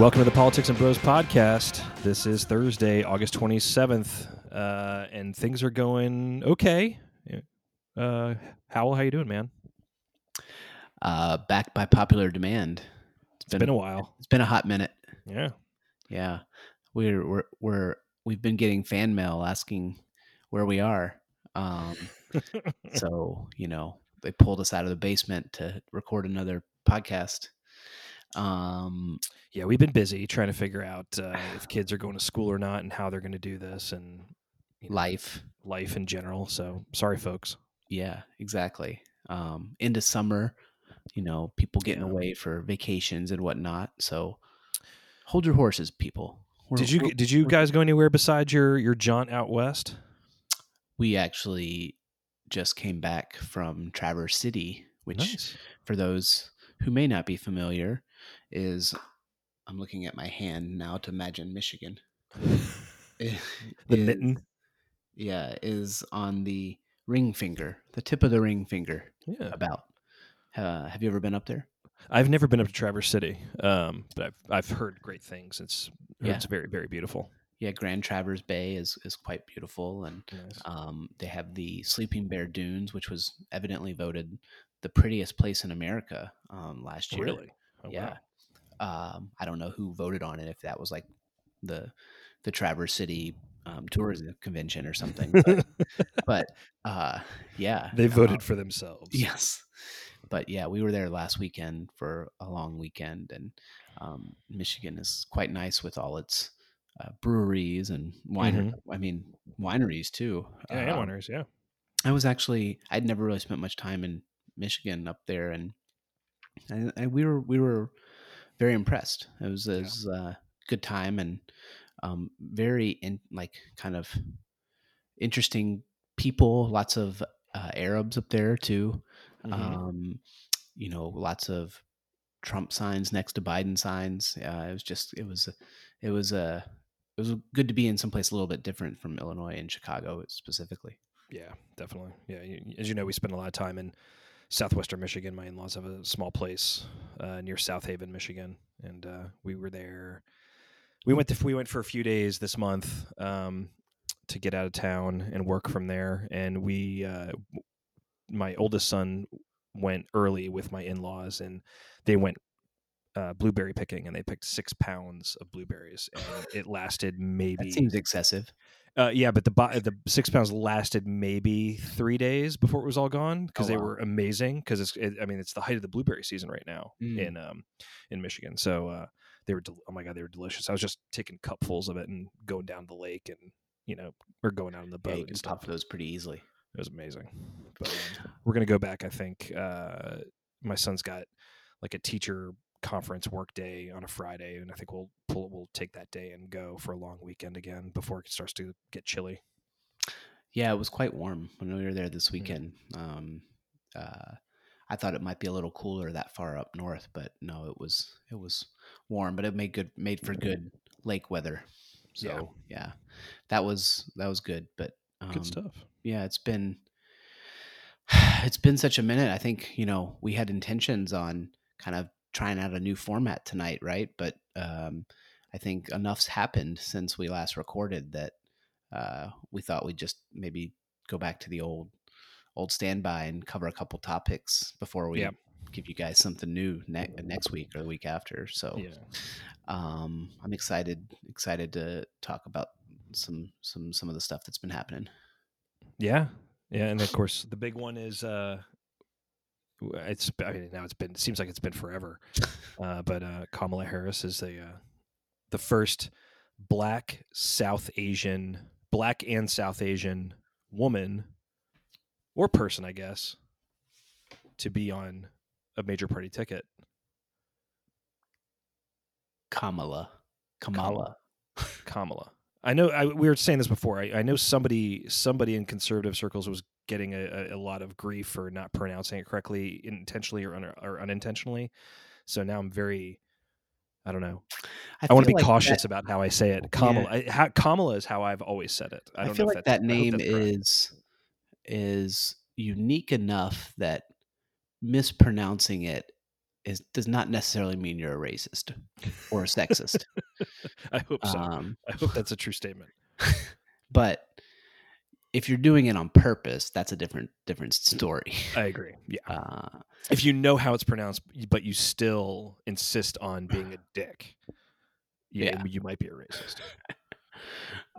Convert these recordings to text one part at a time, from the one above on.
Welcome to the Politics and Bros podcast. This is Thursday, August 27th, uh, and things are going okay. Uh, Howell, how you doing, man? Uh, back by popular demand. It's been a while. It's been a hot minute. Yeah. Yeah. We're we're we're we've been getting fan mail asking where we are. Um, so you know they pulled us out of the basement to record another podcast. Um, yeah, we've been busy trying to figure out uh, if kids are going to school or not, and how they're going to do this, and you know, life, life in general. So sorry, folks. Yeah, exactly. Um, into summer, you know, people getting yeah. away for vacations and whatnot. So hold your horses, people. We're, did you did you guys go anywhere besides your your jaunt out west? We actually just came back from Traverse City, which nice. for those who may not be familiar is I'm looking at my hand now to imagine Michigan. the is, mitten. Yeah, is on the ring finger, the tip of the ring finger. Yeah. About. Uh, have you ever been up there? I've never been up to Traverse City, um, but I've I've heard great things. It's yeah. it's very very beautiful. Yeah, Grand Traverse Bay is is quite beautiful, and nice. um, they have the Sleeping Bear Dunes, which was evidently voted the prettiest place in America um, last year. Really? Oh, yeah. Wow. Um, I don't know who voted on it. If that was like the the Traverse City um, tourism convention or something. But, but uh, yeah, they voted for themselves. Yes, but yeah, we were there last weekend for a long weekend, and um, Michigan is quite nice with all its uh, breweries and wineries. Mm-hmm. I mean, wineries too. Yeah, um, wineries. Yeah. I was actually I'd never really spent much time in Michigan up there, and and, and we were we were very impressed. It was, it was a good time and um, very in like kind of interesting people. Lots of uh, Arabs up there too. Mm-hmm. Um, you know, lots of Trump signs next to Biden signs. Uh, it was just it was it was a it was good to be in some place a little bit different from Illinois and Chicago specifically. Yeah, definitely. Yeah, as you know, we spend a lot of time in southwestern Michigan. My in-laws have a small place uh, near South Haven, Michigan, and uh, we were there. We went to we went for a few days this month um, to get out of town and work from there. And we, uh, my oldest son, went early with my in-laws, and they went uh, blueberry picking, and they picked six pounds of blueberries, and it lasted maybe. That seems excessive. Uh, yeah, but the the six pounds lasted maybe three days before it was all gone because oh, they were amazing. Because it's, it, I mean, it's the height of the blueberry season right now mm. in um in Michigan. So uh, they were, del- oh my god, they were delicious. I was just taking cupfuls of it and going down the lake and you know, or going out on the boat. Yeah, you can pop those pretty easily. It was amazing. But um, we're gonna go back. I think uh, my son's got like a teacher conference work day on a Friday, and I think we'll pull we'll take that day and go for a long weekend again before it starts to get chilly. Yeah, it was quite warm when we were there this mm-hmm. weekend. Mm-hmm. Um, uh, I thought it might be a little cooler that far up north, but no, it was it was warm, but it made good made for good lake weather. So yeah, yeah that was that was good. But um, good stuff. Yeah, it's been it's been such a minute. I think you know we had intentions on kind of trying out a new format tonight, right? But um, I think enough's happened since we last recorded that uh, we thought we'd just maybe go back to the old old standby and cover a couple topics before we yep. give you guys something new ne- next week or the week after. So yeah. um, I'm excited excited to talk about some some some of the stuff that's been happening. Yeah, yeah, and of course the big one is uh, it's I mean now it's been it seems like it's been forever, uh, but uh, Kamala Harris is the uh, the first black South Asian, black and South Asian woman or person, I guess, to be on a major party ticket. Kamala, Kamala, Kamala. I know I, we were saying this before. I, I know somebody somebody in conservative circles was getting a, a, lot of grief for not pronouncing it correctly, intentionally or, un, or unintentionally. So now I'm very, I don't know. I, I want to be like cautious that, about how I say it. Kamala, yeah. I, how, Kamala is how I've always said it. I, I feel like that name is is unique enough that mispronouncing it is does not necessarily mean you're a racist or a sexist. I hope so. um, I hope that's a true statement. but if you're doing it on purpose, that's a different different story. I agree. Yeah. Uh, If you know how it's pronounced, but you still insist on being a dick, yeah, Yeah. you might be a racist.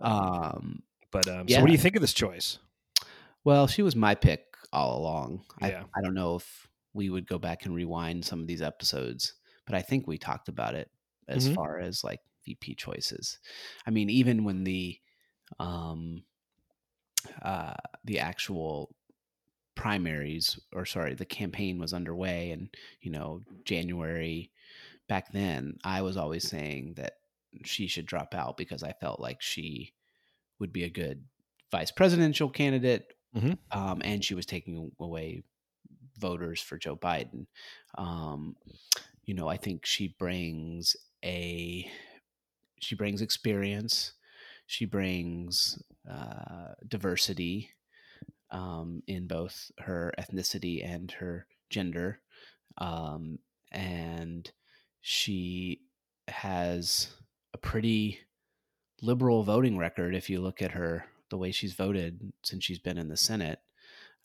um, But um, so, what do you think of this choice? well, she was my pick all along. Yeah. I, I don't know if we would go back and rewind some of these episodes, but I think we talked about it as Mhm. far as like VP choices. I mean, even when the um uh the actual primaries or sorry, the campaign was underway and you know, January back then, I was always saying that she should drop out because I felt like she would be a good vice presidential candidate Mhm. um, and she was taking away voters for Joe Biden. Um, you know, I think she brings a she brings experience, she brings uh, diversity um, in both her ethnicity and her gender, um, and she has a pretty liberal voting record if you look at her the way she's voted since she's been in the Senate.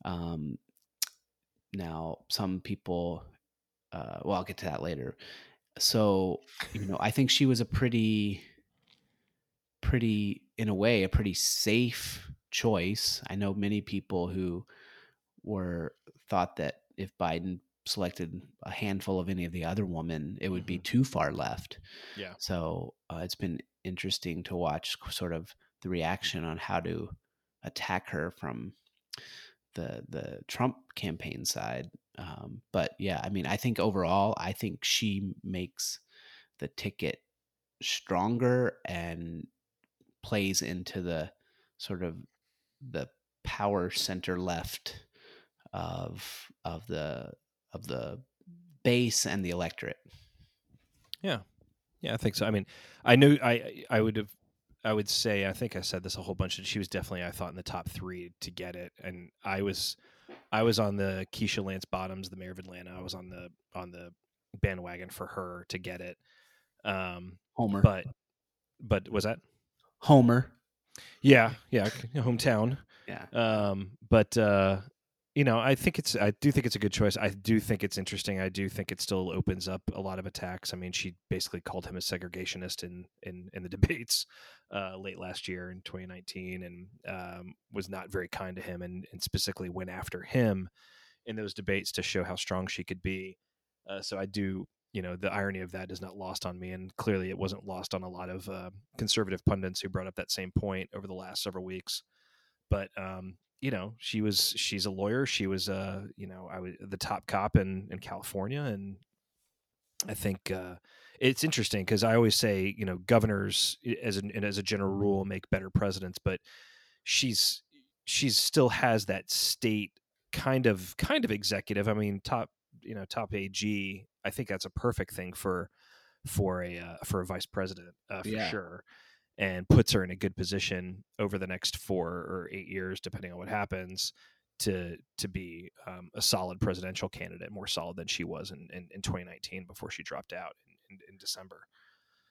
Um, now, some people, uh, well, I'll get to that later. So, you know, I think she was a pretty, pretty, in a way, a pretty safe choice. I know many people who were thought that if Biden selected a handful of any of the other women, it would be Mhm. too far left. Yeah. So uh, it's been interesting to watch sort of the reaction on how to attack her from the the Trump campaign side. Um, but yeah, I mean, I think overall, I think she makes the ticket stronger and plays into the sort of the power center left of of the of the base and the electorate. Yeah, Yeah, I think so. I mean, I knew I I would have I would say I think I said this a whole bunch. She was definitely I thought in the top three to get it, and I was I was on the Keisha Lance Bottoms, the mayor of Atlanta. I was on the on the bandwagon for her to get it. Um, Homer, but but was that Homer, yeah yeah hometown. yeah, Um, but uh, you know, I think it's I do think it's a good choice. I do think it's interesting. I do think it still opens up a lot of attacks. I mean, she basically called him a segregationist in in in the debates uh, late last year in 2019, and um, was not very kind to him, and, and specifically went after him in those debates to show how strong she could be. Uh, so I do. You know the irony of that is not lost on me, and clearly it wasn't lost on a lot of uh, conservative pundits who brought up that same point over the last several weeks but um, you know, she was she's a lawyer. She was uh, you know, I was the top cop in in California, and I think uh, it's interesting because I always say, you know, governors as an as a general rule make better presidents, but she's she's still has that state kind of kind of executive. I mean, top you know top AG. I think that's a perfect thing for for a uh, for a vice president uh, for Yeah. sure and puts her in a good position over the next four or eight years, depending on what happens, to to be um, a solid presidential candidate, more solid than she was in, in, in 2019 before she dropped out in, in, December.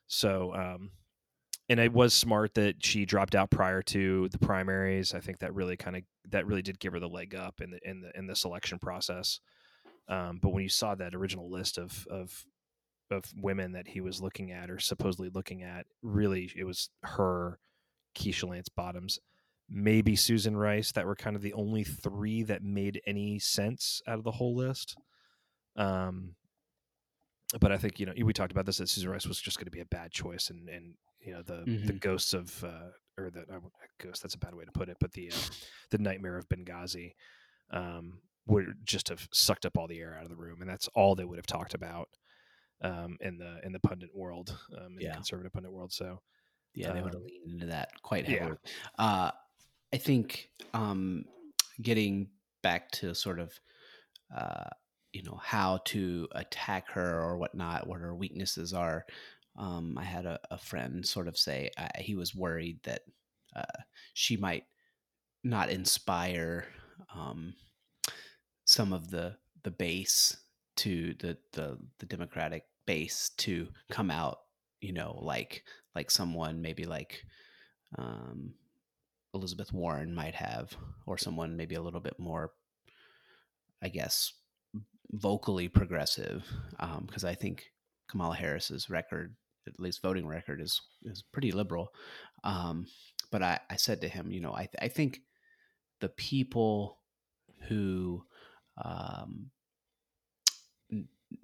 So, um, and it was smart that she dropped out prior to the primaries. I think that really kind of that really did give her the leg up in the in the in the selection process. Um, but when you saw that original list of of of women that he was looking at or supposedly looking at, really it was her, Keisha Lance Bottoms, maybe Susan Rice that were kind of the only three that made any sense out of the whole list. Um, but I think you know we talked about this that Susan Rice was just going to be a bad choice, and and you know the the Mhm. ghosts of uh, or the I won't- ghost that's a bad way to put it, but the uh, the nightmare of Benghazi um, would just have sucked up all the air out of the room, and that's all they would have talked about um, in the in the pundit world, um, in Yeah. the conservative pundit world. So Yeah, they would have Um, leaned into that quite yeah. heavily. Uh, I think um, getting back to sort of, uh, you know, how to attack her or whatnot, what her weaknesses are. Um, I had a, a friend sort of say uh, he was worried that uh, she might not inspire um, some of the the base to the the the Democratic base to come out, you know, like like someone maybe like um, Elizabeth Warren might have, or someone maybe a little bit more, I guess, vocally progressive. Because um, I think Kamala Harris's record, at least voting record, is is pretty liberal. Um, but I, I said to him, you know, I, th- I think the people who um,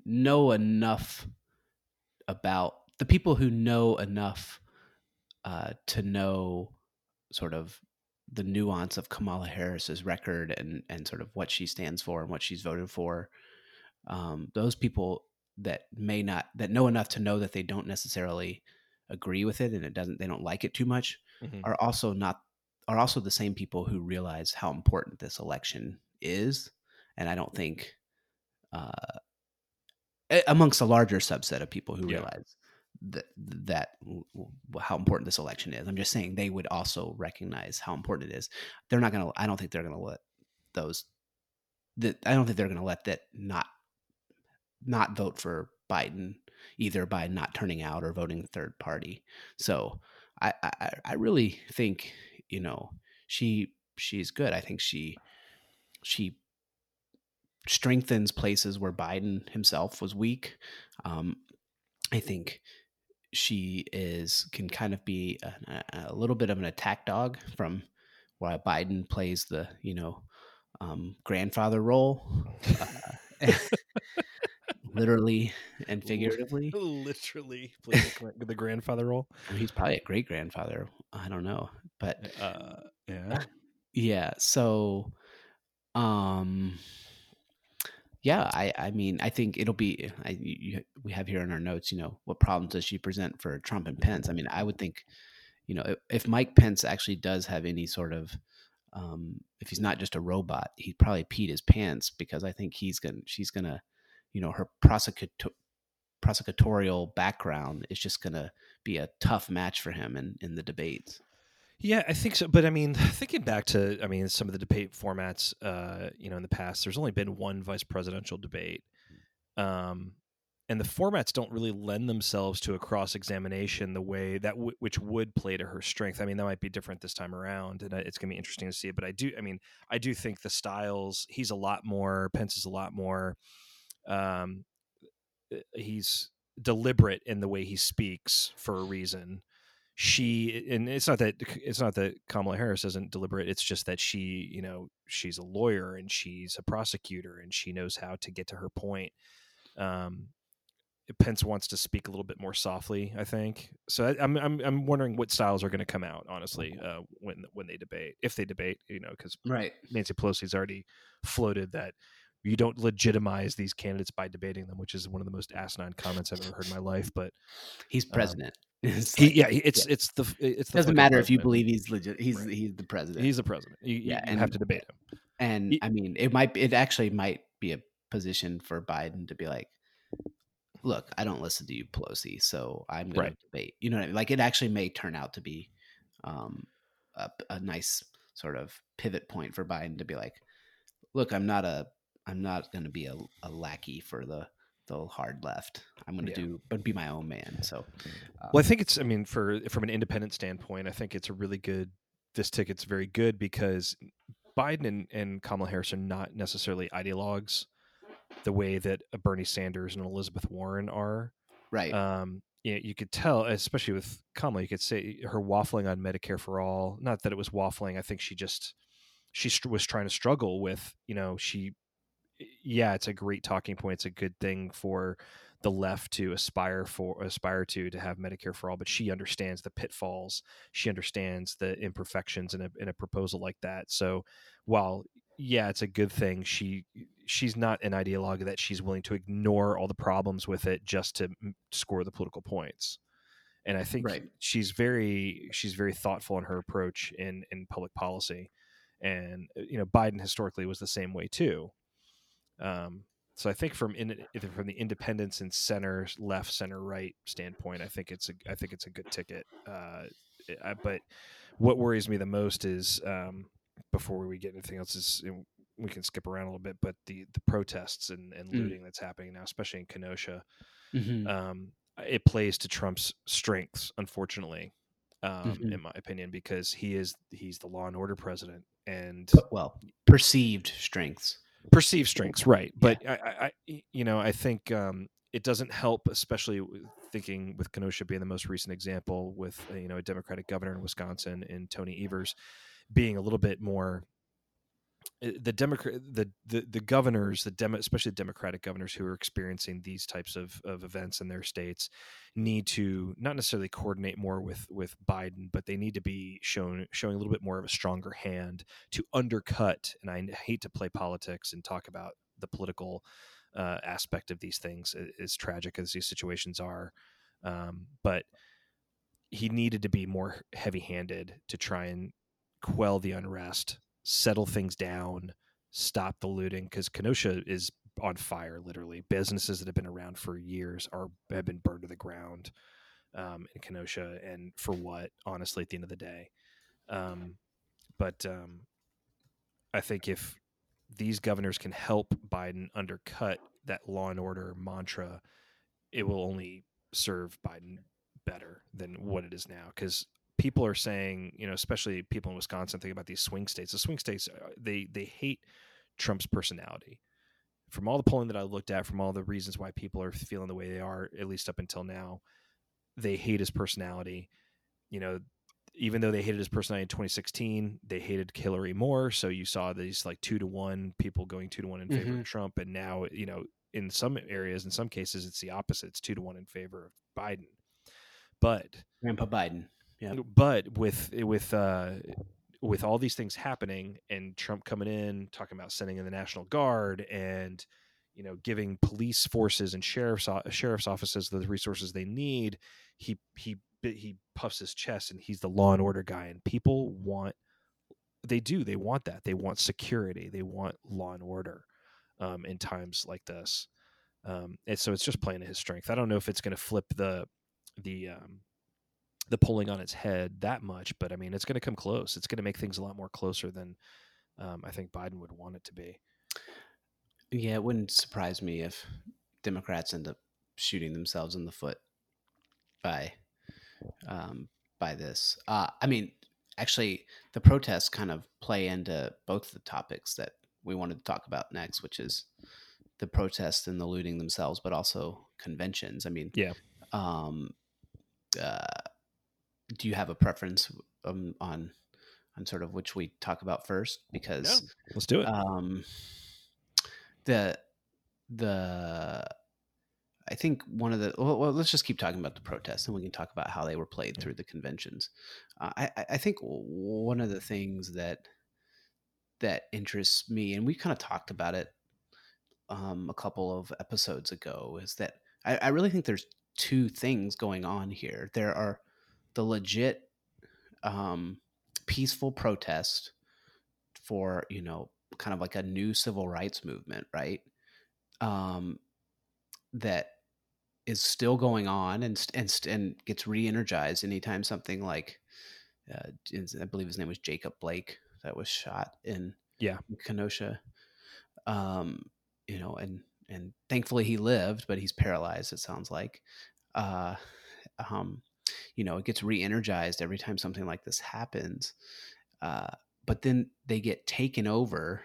know enough about the people who know enough uh, to know sort of the nuance of Kamala Harris's record and and sort of what she stands for and what she's voted for. Um, those people that may not that know enough to know that they don't necessarily agree with it and it doesn't they don't like it too much mm-hmm. are also not are also the same people who realize how important this election is and i don't think uh, amongst a larger subset of people who yeah. realize that that how important this election is. I'm just saying they would also recognize how important it is. They're not going to. I don't think they're going to let those. That I don't think they're going to let that not not vote for Biden either by not turning out or voting third party. So I I, I really think you know she she's good. I think she she strengthens places where Biden himself was weak. Um, I think she is can kind of be a, a, little bit of an attack dog from why Biden plays the you know um, grandfather role, uh, literally and figuratively. Literally plays the, the grandfather role. He's probably a great grandfather. I don't know, but uh, yeah, yeah. So, um, yeah, I, I mean, I think it'll be. I, you, we have here in our notes, you know, what problems does she present for Trump and Pence? I mean, I would think, you know, if, if Mike Pence actually does have any sort of, um, if he's not just a robot, he probably peed his pants because I think he's gonna, she's gonna, you know, her prosecutor, prosecutorial background is just gonna be a tough match for him in in the debates. Yeah, I think so. But I mean, thinking back to, I mean, some of the debate formats, uh, you know, in the past, there's only been one vice presidential debate. Um, and the formats don't really lend themselves to a cross examination the way that w- which would play to her strength. I mean, that might be different this time around, and it's going to be interesting to see it. But I do, I mean, I do think the styles. He's a lot more. Pence is a lot more. Um, uh, he's deliberate in the way he speaks for a reason she and it's not that it's not that Kamala Harris isn't deliberate it's just that she you know she's a lawyer and she's a prosecutor and she knows how to get to her point um Pence wants to speak a little bit more softly I think. So I'm I'm I'm wondering what styles are going to come out honestly uh when when they debate if they debate you know cuz right. Nancy Pelosi's already floated that you don't legitimize these candidates by debating them, which is one of the most asinine comments I've ever heard in my life. But he's um, president. Um, It's he, yeah, it's yeah. it's the it's the doesn't matter president. if you believe he's legit. He's right. he's the president. He's the president. You, yeah, you and, have to debate him. And he, I mean, it might it actually might be a position for Biden to be like, look, I don't listen to you, Pelosi, so I'm going right. to debate. You know what I mean? Like it actually may turn out to be um, a, a nice sort of pivot point for Biden to be like, look, I'm not a I'm not going to be a, a lackey for the the hard left. I'm going to yeah. do, but be my own man. So, um, well, I think it's. I mean, for from an independent standpoint, I think it's a really good. This ticket's very good because Biden and, and Kamala Harris are not necessarily ideologues, the way that Bernie Sanders and Elizabeth Warren are. Right. Um, you, know, you could tell, especially with Kamala, you could say her waffling on Medicare for all. Not that it was waffling. I think she just she was trying to struggle with. You know, she yeah, it's a great talking point. It's a good thing for the left to aspire for aspire to to have Medicare for all, but she understands the pitfalls. She understands the imperfections in a in a proposal like that. So while yeah, it's a good thing, she she's not an ideologue that she's willing to ignore all the problems with it just to score the political points. And I think right. she's very she's very thoughtful in her approach in in public policy. And uh, you know, Biden historically was the same way too um, so I think from in, from the independence and center left, center right standpoint, I think it's a I think it's a good ticket. Uh, I, but what worries me the most is um, before we get anything else is we can skip around a little bit, but the the protests and, and Mm. looting that's happening now, especially in Kenosha, Mhm. um, it plays to Trump's strengths, unfortunately, um, Mhm. in my opinion, because he is he's the law and order president and well, perceived strengths. Perceived strengths, right? But I, I, I, you know, I think um, it doesn't help, especially thinking with Kenosha being the most recent example, with uh, you know a Democratic governor in Wisconsin and Tony Evers being a little bit more. Uh, The Democrat, the, the the governors, the Demo, especially the Democratic governors who are experiencing these types of, of events in their states, need to not necessarily coordinate more with with Biden, but they need to be shown showing a little bit more of a stronger hand to undercut. And I hate to play politics and talk about the political uh, aspect of these things, as tragic as these situations are. Um, but he needed to be more heavy-handed to try and quell the unrest, settle things down, stop the looting because Kenosha is on fire. Literally, businesses that have been around for years are have been burned to the ground um, in Kenosha, and for what? Honestly, at the end of the day, um, but um, I think if these governors can help Biden undercut that law and order mantra, it will only serve Biden better than what it is now. Because people are saying, you know, especially people in Wisconsin, think about these swing states. The swing states, uh, they they hate Trump's personality. From all the polling that I looked at, from all the reasons why people are feeling the way they are, at least up until now, they hate his personality. You know, even though they hated his personality in 2016, they hated Hillary more. So you saw these like two to one people going two to one in favor Mhm. of Trump, and now you know in some areas, in some cases, it's the opposite. It's two to one in favor of Biden. But Grandpa Biden. Yep. but with with uh, with all these things happening and Trump coming in talking about sending in the National Guard and you know giving police forces and sheriff's sheriff's offices the resources they need, he he he puffs his chest and he's the law and order guy and people want they do they want that. They want security. They want law and order um, in times like this. Um, and so it's just playing to his strength. I don't know if it's going to flip the the um, the polling on its head that much but i mean it's going to come close it's going to make things a lot more closer than um, i think biden would want it to be Yeah, it wouldn't surprise me if Democrats end up shooting themselves in the foot by um, by this. Uh, I mean, actually, the protests kind of play into both the topics that we wanted to talk about next, which is the protests and the looting themselves, but also conventions. I mean, Yeah. Um, uh, do you have a preference um, on on sort of which we talk about first? Because let's do it um the the i think one of the well, well let's just keep talking about the protests and we can talk about how they were played Yeah. through the conventions uh, i I- i think one of the things that that interests me and we kind of talked about it um a couple of episodes ago is that i, I really think there's two things going on here there are the legit um peaceful protest for you know kind of like a new civil rights movement right? Um that is still going on and and and gets re-energized anytime something like uh, I believe his name was Jacob Blake that was shot in Yeah. Kenosha. Um you know and and thankfully he lived but he's paralyzed it sounds like. Uh um you know it gets re-energized every time something like this happens uh but then they get taken over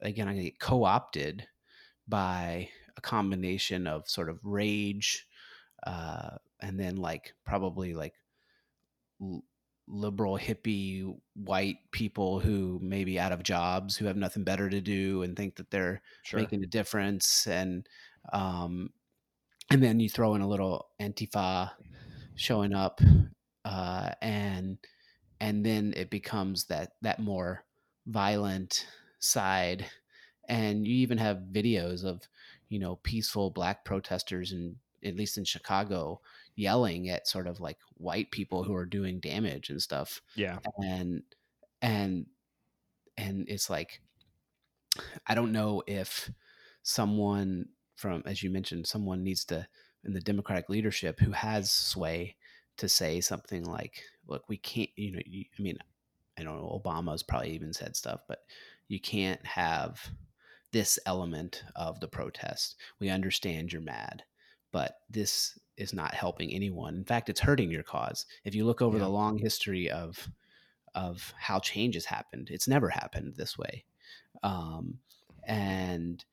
again i get co-opted by a combination of sort of rage uh and then like probably like l- liberal hippie white people who may be out of jobs who have nothing better to do and think that they're sure. making a difference and um and then you throw in a little antifa showing up uh and and then it becomes that that more violent side and you even have videos of you know peaceful black protesters and at least in Chicago yelling at sort of like white people who are doing damage and stuff yeah. and and and it's like i don't know if someone from as you mentioned someone needs to in the democratic leadership who has sway to say something like look we can't you know you, i mean i don't know obama's probably even said stuff but you can't have this element of the protest. We understand you're mad, but this is not helping anyone. In fact, it's hurting your cause. If you look over Yeah. the long history of of how change has happened, it's never happened this way. Um, and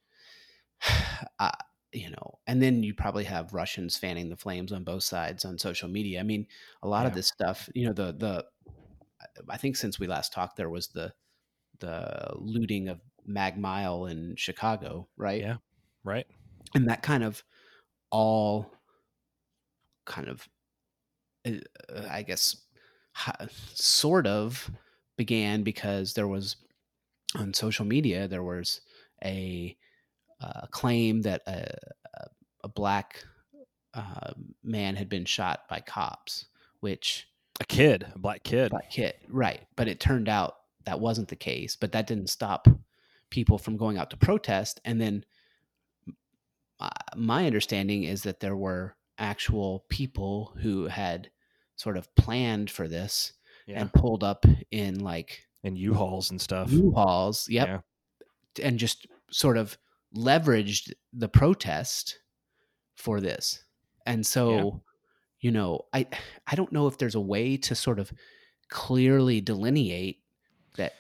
uh, you know, and then you probably have Russians fanning the flames on both sides on social media. I mean, a lot of this stuff, you know, the the I think since we last talked, there was the the looting of Mag Mile in Chicago, right? Yeah. Right. and that kind of all kind of uh, i guess sort of began because there was on social media there was a uh, claim that a, a- a black uh, man had been shot by cops which A kid, a black kid. black kid right but it turned out that wasn't the case but that didn't stop people from going out to protest and then uh, my understanding is that there were actual people who had sort of planned for this Yeah. and pulled up in like And U-Hauls and stuff. U-Hauls, yep, Yeah. and just sort of leveraged the protest for this. And so, you know, I I don't know if there's a way to sort of clearly delineate that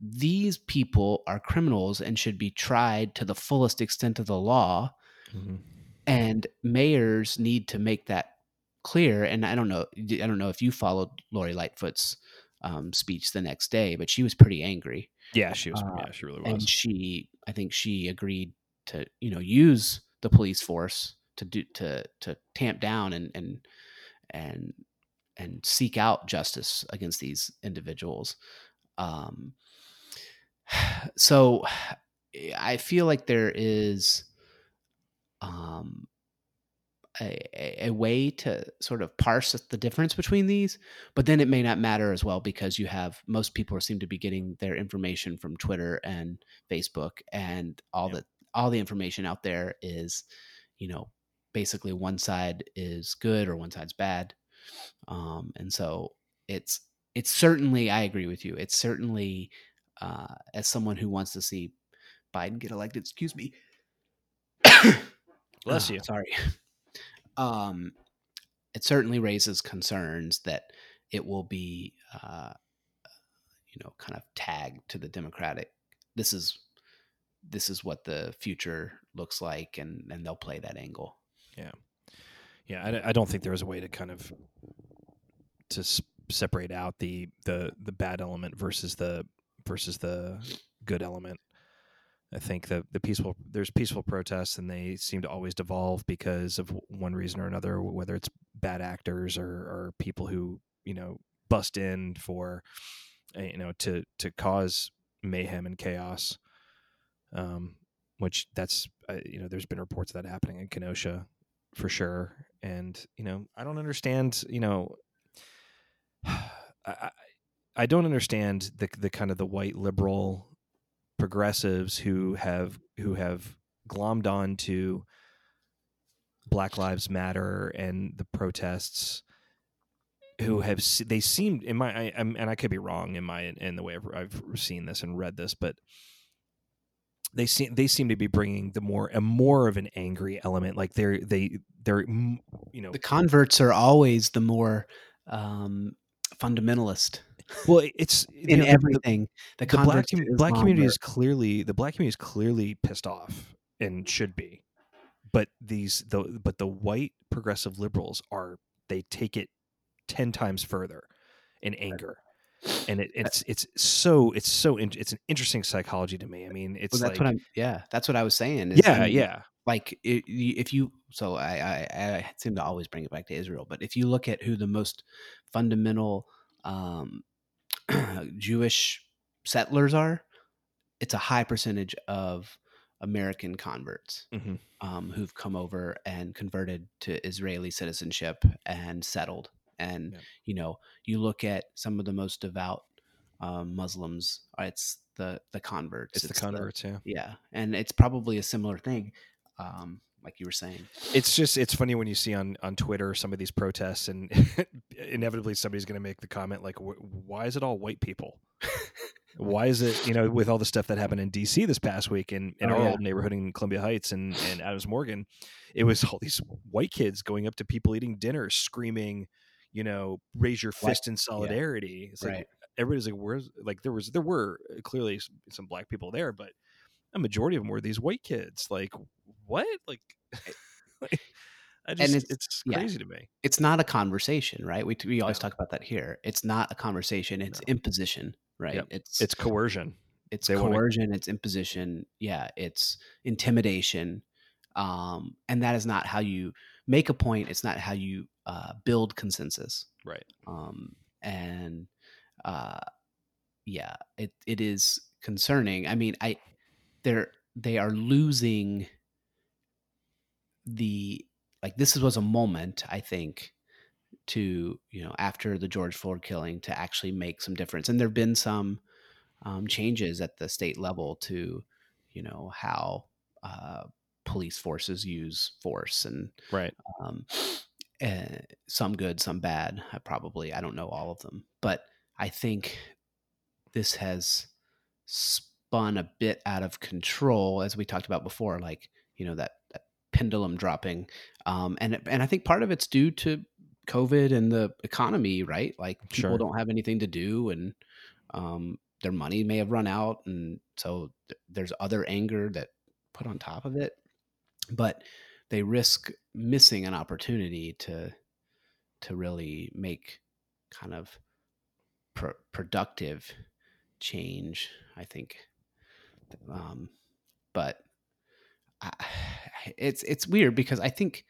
these people are criminals and should be tried to the fullest extent of the law Mhm. and mayors need to make that clear and i don't know i don't know if you followed lori lightfoot's um, speech the next day but she was pretty angry Yeah, she was. Uh, yeah, she really was. and she i think she agreed to you know use the police force to do to to tamp down and and and and seek out justice against these individuals. Um so i feel like there is um a, a- way to sort of parse the difference between these, but then it may not matter as well because you have most people seem to be getting their information from Twitter and Facebook, and all Yeah. the all the information out there is, you know, basically one side is good or one side's bad, um, and so it's it's certainly I agree with you. It's certainly uh, as someone who wants to see Biden get elected. Excuse me. Bless Ah, you. Sorry. Um, it certainly raises concerns that it will be, uh, you know, kind of tagged to the Democratic. This is this is what the future looks like, and and they'll play that angle. Yeah, Yeah, I, I don't think there was a way to kind of to separate out the the the bad element versus the versus the good element. I think that the peaceful there's peaceful protests and they seem to always devolve because of one reason or another, whether it's bad actors or, or people who you know bust in for uh, you know to to cause mayhem and chaos. Um, which that's uh, you know there's been reports of that happening in Kenosha for sure. And you know, I don't understand. You know, I I- I don't understand the the kind of the white liberal progressives who have who have glommed on to Black Lives Matter and the protests. Who have they seemed in my I, I'm, and I could be wrong in my in the way I've, I've seen this and read this, but they seem they seem to be bringing the more a more of an angry element like they're they they're mm, you know The converts are always the more um, fundamentalist well it's in know, the- the- everything. The, the, black, black community is clearly the black community is clearly pissed off and should be but these the but the white progressive liberals are they take it 10 times further in anger and it, it's it's so it's so in, it's an interesting psychology to me i mean it's Well, that's like what I'm. Yeah, that's what I was saying. is, yeah I mean, yeah like if you so I, I i seem to always bring it back to israel but if you look at who the most fundamental um jewish settlers are it's a high percentage of american converts hmm um, who've come over and converted to israeli citizenship and settled. And Yeah. you know you look at some of the most devout um, muslims uh, it's the the converts it's, the converts yeah. Yeah and it's probably a similar thing um like you were saying it's just it's funny when you see on on twitter some of these protests and inevitably somebody's going to make the comment like "Wh- why is it all white people why is it you know with all the stuff that happened in DC this past week in, in Oh, our yeah. old neighborhood in Columbia Heights and and Adams Morgan, it was all these white kids going up to people eating dinner, screaming, you know, raise your fist in solidarity. It's like right. everybody's like, where's like there was there were clearly some black people there, but a majority of them were these white kids. Like what? Like, like, I just it's- it's, yeah. crazy to me. It's not a conversation, right? We we always No. talk about that here. It's not a conversation. It's No. imposition, right? Yep. It's It's coercion. it's they wanna- coercion it's imposition yeah it's intimidation um, and that is not how you make a point it's not how you uh, build consensus Right. um, and uh, yeah it, it is concerning i mean i they're they are losing the like this was a moment i think to you know after the george floyd killing to actually make some difference and there have been some um, changes at the state level to you know how uh, police forces use force and Right. um, eh, some good, some bad. I probably I don't know all of them, but I think this has spun a bit out of control, as we talked about before. Like you know that, that pendulum dropping, um, and and I think part of it's due to COVID and the economy, right? Like people Sure. don't have anything to do, and um, their money may have run out, and so th- there's other anger that put on top of it. But they risk missing an opportunity to to really make kind of pr- productive change. I think, um, but I, it's it's weird because I think,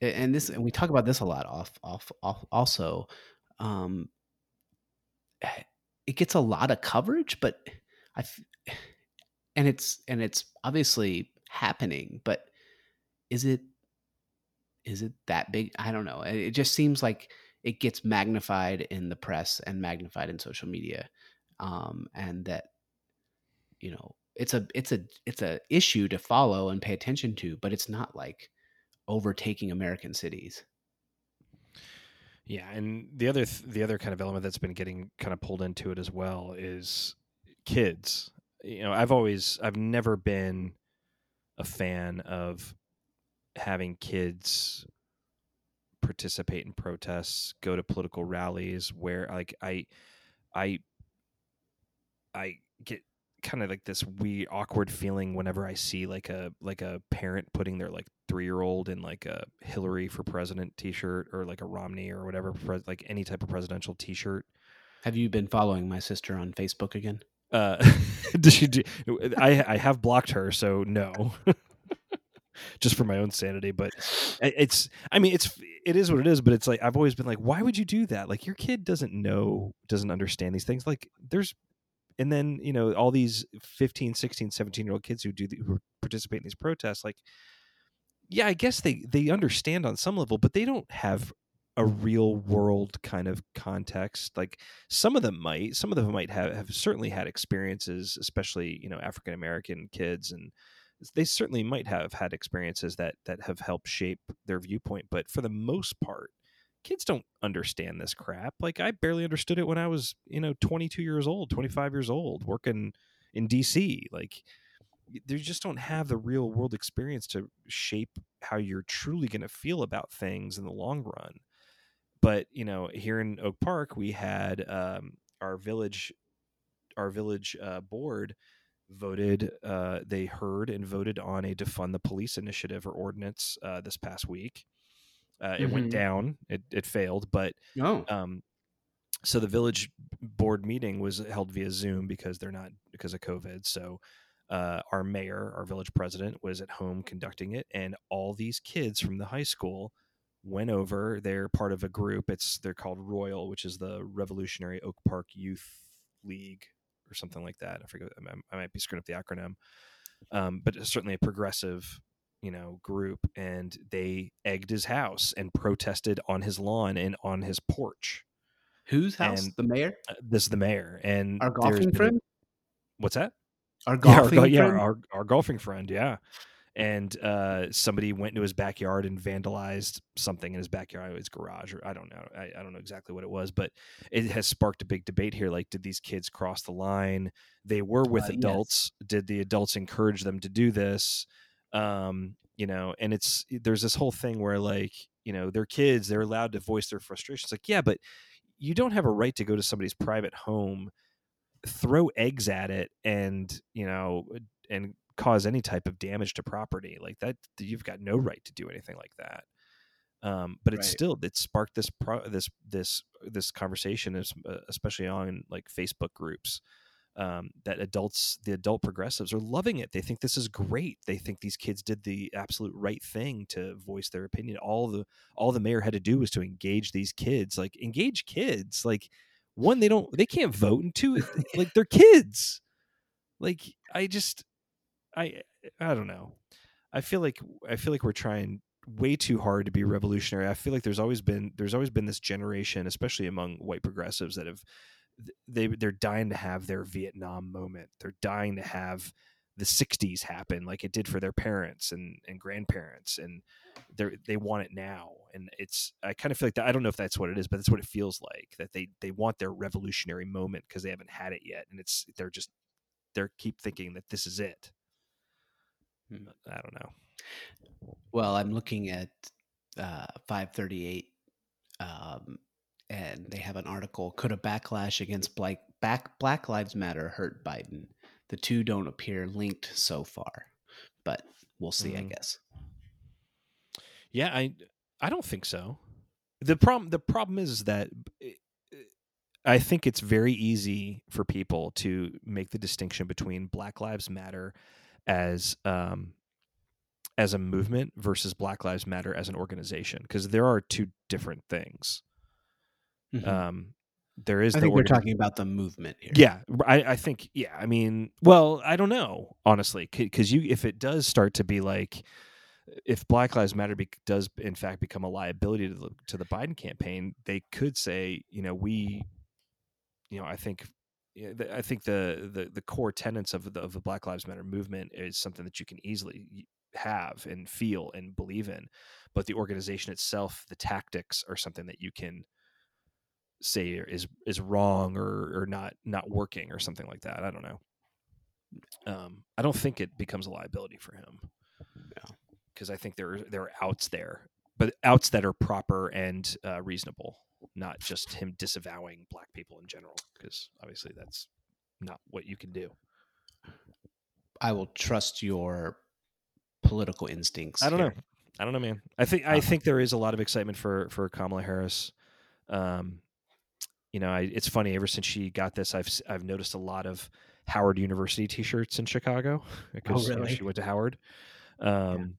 and this and we talk about this a lot off off off also. Um, it gets a lot of coverage, but I, and it's and it's obviously happening, but is it is it that big? I don't know. It just seems like it gets magnified in the press and magnified in social media, um, and that you know it's a it's a it's a issue to follow and pay attention to, but it's not like overtaking American cities. Yeah, and the other th- the other kind of element that's been getting kind of pulled into it as well is kids. You know, I've always I've never been a fan of having kids participate in protests, go to political rallies where like I I I get kind of like this weird awkward feeling whenever I see like a like a parent putting their like three year old in like a Hillary for president t shirt or like a Romney or whatever pres- like any type of presidential t shirt. Have you been following my sister on Facebook again? Uh, does she do? I I have blocked her, so no. Just for my own sanity, but it's. I mean, it's. It is what it is, but it's like I've always been like, why would you do that? Like your kid doesn't know, doesn't understand these things. Like there's, and then you know all these 15, 16, 17 year old kids who do the, who participate in these protests. Like, yeah, I guess they they understand on some level, but they don't have a real world kind of context. Like some of them might some of them might have, have certainly had experiences especially you know african american kids and they certainly might have had experiences that that have helped shape their viewpoint but for the most part kids don't understand this crap. Like i barely understood it when i was you know 22 years old 25 years old working in dc like they just don't have the real world experience to shape how you're truly going to feel about things in the long run. But you know here in oak park we had um, our village our village uh, board voted uh, they heard and voted on a defund the police initiative or ordinance uh, this past week uh, it went Mhm. down. It, it failed but No. um, so the village board meeting was held via zoom because they're not because of covid. So uh, our mayor our village president was at home conducting it and all these kids from the high school went over. They're part of a group. It's they're called royal which is the revolutionary oak park youth league or something like that. I forget i, I might be screwing up the acronym. Um, but it's certainly a progressive you know group and they egged his house and protested on his lawn and on his porch Whose house? and- the mayor? uh, this is the mayor and Our golfing been a- friend? what's that Our yeah, our, golfing yeah, friend? our, our golfing friend yeah and uh, somebody went into his backyard and vandalized something in his backyard, his garage, or I don't know, I, I don't know exactly what it was, but it has sparked a big debate here. Like, did these kids cross the line? They were with Uh, yes. adults. Did the adults encourage them to do this? Um, you know, and it's there's this whole thing where like you know they're kids, they're allowed to voice their frustrations. Like, yeah, but you don't have a right to go to somebody's private home throw eggs at it and you know and cause any type of damage to property like that you've got no right to do anything like that um, but it's Right. still it sparked this pro- this this this conversation uh, especially on like facebook groups um, that adults the adult progressives are loving it. They think this is great. They think these kids did the absolute right thing to voice their opinion. All the all the mayor had to do was to engage these kids like engage kids. Like one they don't they can't vote and two like they're kids. Like i just i i don't know. I feel like i feel like we're trying way too hard to be revolutionary. I feel like there's always been there's always been this generation especially among white progressives that have they they're dying to have their vietnam moment. They're dying to have the 60s happen like it did for their parents and and grandparents and they they want it now. And it's i kind of feel like that i don't know if that's what it is but that's what it feels like that they they want their revolutionary moment because they haven't had it yet and it's they're just they're keep thinking that this is it. Hmm. i don't know. Well, I'm looking at uh, 538, um, and they have an article. Could a backlash against Black, back, Black Lives Matter hurt Biden? The two don't appear linked so far, but we'll see, I Mhm. guess. Yeah, I I don't think so. The problem the problem is that eh, I think it's very easy for people to make the distinction between Black Lives Matter as um as a movement versus Black Lives Matter as an organization because there are two different things. Mhm. Um there is I the think we're talking about the movement here. yeah, I, I think yeah. I mean, well, I don't know honestly, because you if it does start to be like if Black Lives Matter be, does in fact become a liability to the to the Biden campaign, they could say, you know, we, you know, I think. I think the, the the core tenets of the of the Black Lives Matter movement is something that you can easily have and feel and believe in, but the organization itself, the tactics, are something that you can say is is wrong or or not not working or something like that. I don't know. Um, I don't think it becomes a liability for him. No. because I think there there are outs there, but outs that are proper and uh, reasonable, not just him disavowing black people in general. Because obviously that's not what you can do. I will trust your political instincts. I don't here. know. I don't know, man. I think I Um, think there is a lot of excitement for for Kamala Harris. Um, you know, I, it's funny. Ever since she got this, I've I've noticed a lot of Howard University T-shirts in Chicago because you know, she went to Howard, um,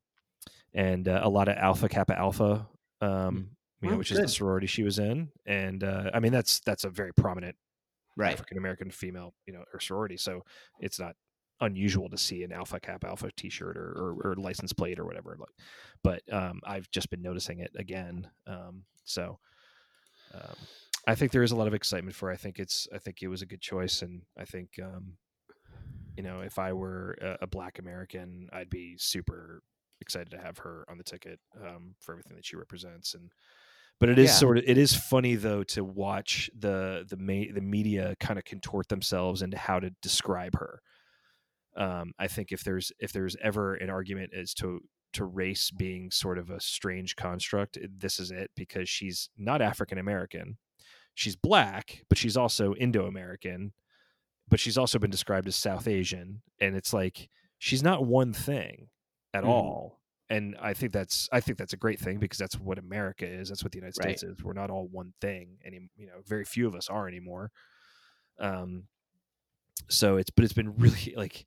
and uh, a lot of Alpha Kappa Alpha, um, you know, Well, which is the sorority she was in, and uh, I mean that's that's a very prominent Right. African American female, you know, or sorority. So it's not unusual to see an Alpha Kappa Alpha T-shirt or, or, or license plate or whatever. Like, but um, I've just been noticing it again. Um, so um, I think there is a lot of excitement for. I think it's. I think it was a good choice, and I think um, you know, if I were a, a Black American, I'd be super excited to have her on the ticket um, for everything that she represents and but it is Yeah. sort of it is funny though to watch the the ma- the media kind of contort themselves into how to describe her um, i think if there's if there's ever an argument as to to race being sort of a strange construct this is it because she's not african american she's black but she's also indo-american but she's also been described as south asian and it's like she's not one thing at Mhm. all and i think that's i think that's a great thing because that's what america is that's what the united Right. states is we're not all one thing any you know very few of us are anymore um so it's but it's been really like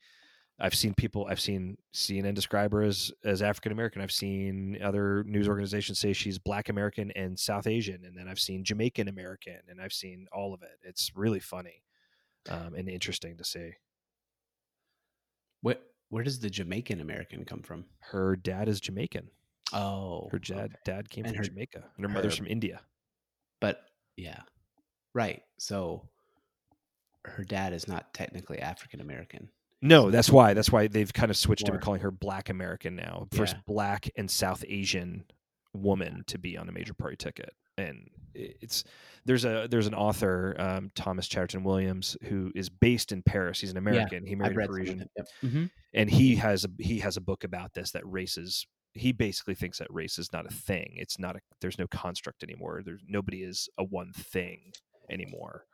i've seen people i've seen cnn describe her as as african american i've seen other news organizations say she's black american and south asian and then i've seen jamaican american and i've seen all of it it's really funny um, and interesting to see Where, where does the Jamaican American come from? her dad is jamaican Oh, her dad okay. dad came And from her- jamaica and her mother's from india But yeah, right. So her dad is not technically African American. No, that's why. That's why they've kind of switched to calling her Black American now. First Yeah. Black and South Asian woman to be on a major party ticket, and it's there's a there's an author um, Thomas Chatterton Williams who is based in Paris. He's an American. He married a read some of Parisian. Yep. Mhm. and he has a he has a book about this that races. He basically thinks that race is not a thing. It's not a. There's no construct anymore. There's nobody is a one thing anymore.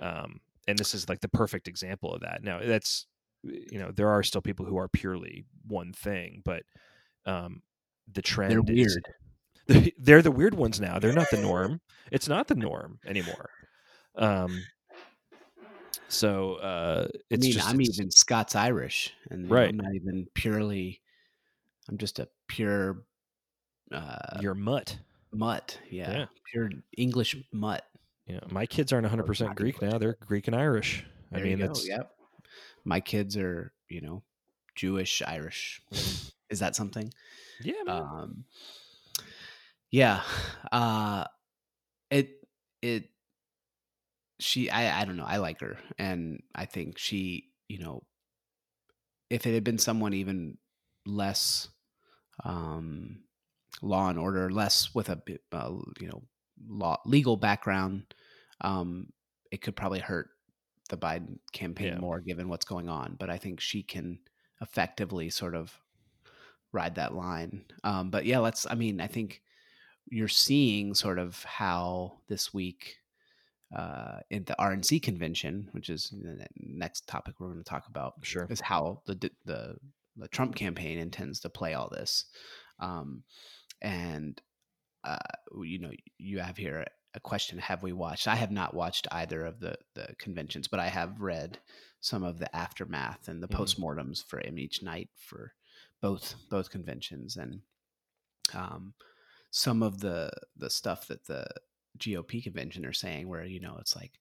Um, and this is like the perfect example of that. Now that's you know there are still people who are purely one thing, but um, the trend They're is weird. they're the weird ones now. They're not the norm. It's not the norm anymore. Um, so uh, it's I mean, just I'm it's- even Scots Irish, and Right. I'm not even purely. I'm just a pure uh, your mutt. mutt. Yeah, Yeah. pure English mutt. Yeah, my kids aren't 100 percent Greek now. They're Greek and Irish. I mean, that's Yep. My kids are, you know, Jewish Irish. Is that something? yeah, man. um yeah uh it it she i i don't know i like her and i think she you know if it had been someone even less um law and order less with a uh, you know law legal background um it could probably hurt the biden campaign Yeah. more given what's going on but i think she can effectively sort of ride that line. Um, but yeah, let's. I mean, I think you're seeing sort of how this week uh, in the RNC convention, which is the next topic we're going to talk about, sure. is how the the the Trump campaign intends to play all this. Um, and uh, you know, you have here a question: Have we watched? I have not watched either of the the conventions, but I have read some of the aftermath and the Mhm. postmortems for each night for both both conventions and um, some of the the stuff that the GOP convention are saying, where you know it's like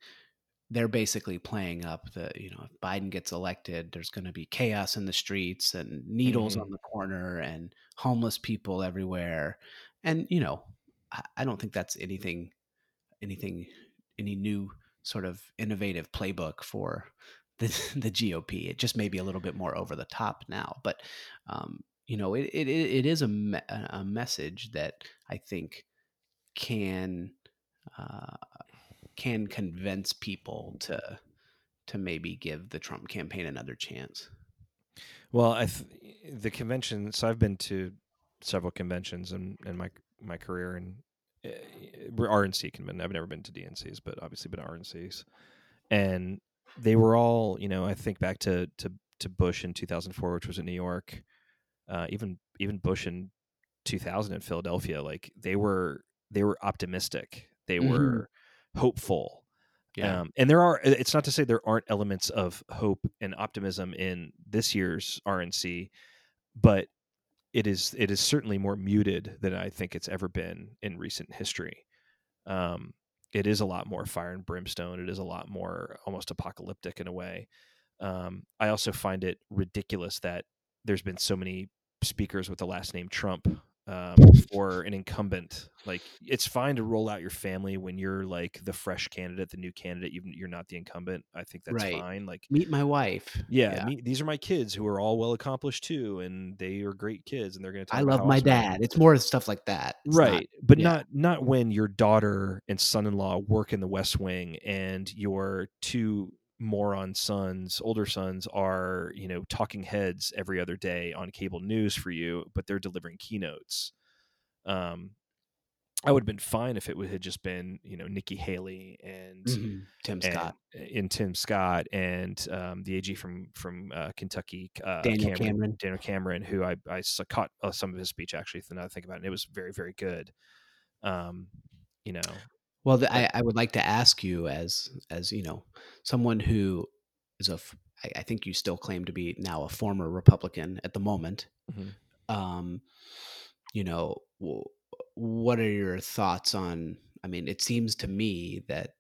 they're basically playing up the you know if Biden gets elected, there's going to be chaos in the streets and needles Mhm. on the corner and homeless people everywhere, and you know I don't think that's anything anything any new sort of innovative playbook for the the GOP. It just may be a little bit more over the top now, but um, you know, it it it is a me- a message that I think can uh, can convince people to to maybe give the Trump campaign another chance. Well, I th- the convention. So I've been to several conventions in, in my my career, and RNC convention. I've never been to DNCs, but obviously been to RNCs, and they were all. You know, I think back to to to Bush in 2004, which was in New York. Uh, even even Bush in 2000 in Philadelphia, like they were they were optimistic. They Mhm. were hopeful. Yeah, Um, and there are, it's not to say there aren't elements of hope and optimism in this year's RNC, but it is, it is certainly more muted than I think it's ever been in recent history. Um, it is a lot more fire and brimstone. It is a lot more almost apocalyptic in a way. Um, I also find it ridiculous that there's been so many speakers with the last name Trump um, for an incumbent. Like, it's fine to roll out your family when you're like the fresh candidate, the new candidate. You, you're not the incumbent. I think that's Right. fine. Like, meet my wife. yeah, Me, these are my kids who are all well accomplished too, and they are great kids, and they're going to. I love my dad. It's more stuff like that, It's not- right but yeah. not not when your daughter and son-in-law work in the west wing and your two moron sons older sons are you know talking heads every other day on cable news for you but they're delivering keynotes um i would have been fine if it would had just been you know nikki haley and Mhm. Tim and, Scott, in Tim Scott and um, the AG from from uh, Kentucky, uh, Daniel Cameron. Daniel Cameron, who I I caught uh, some of his speech actually. Now I think about it, and it was very very good. Um, you know, Well, the, I, I would like to ask you, as as you know, someone who is a, f- I, I think you still claim to be now a former Republican at the moment. Mhm. Um, you know, w- what are your thoughts on? I mean, it seems to me that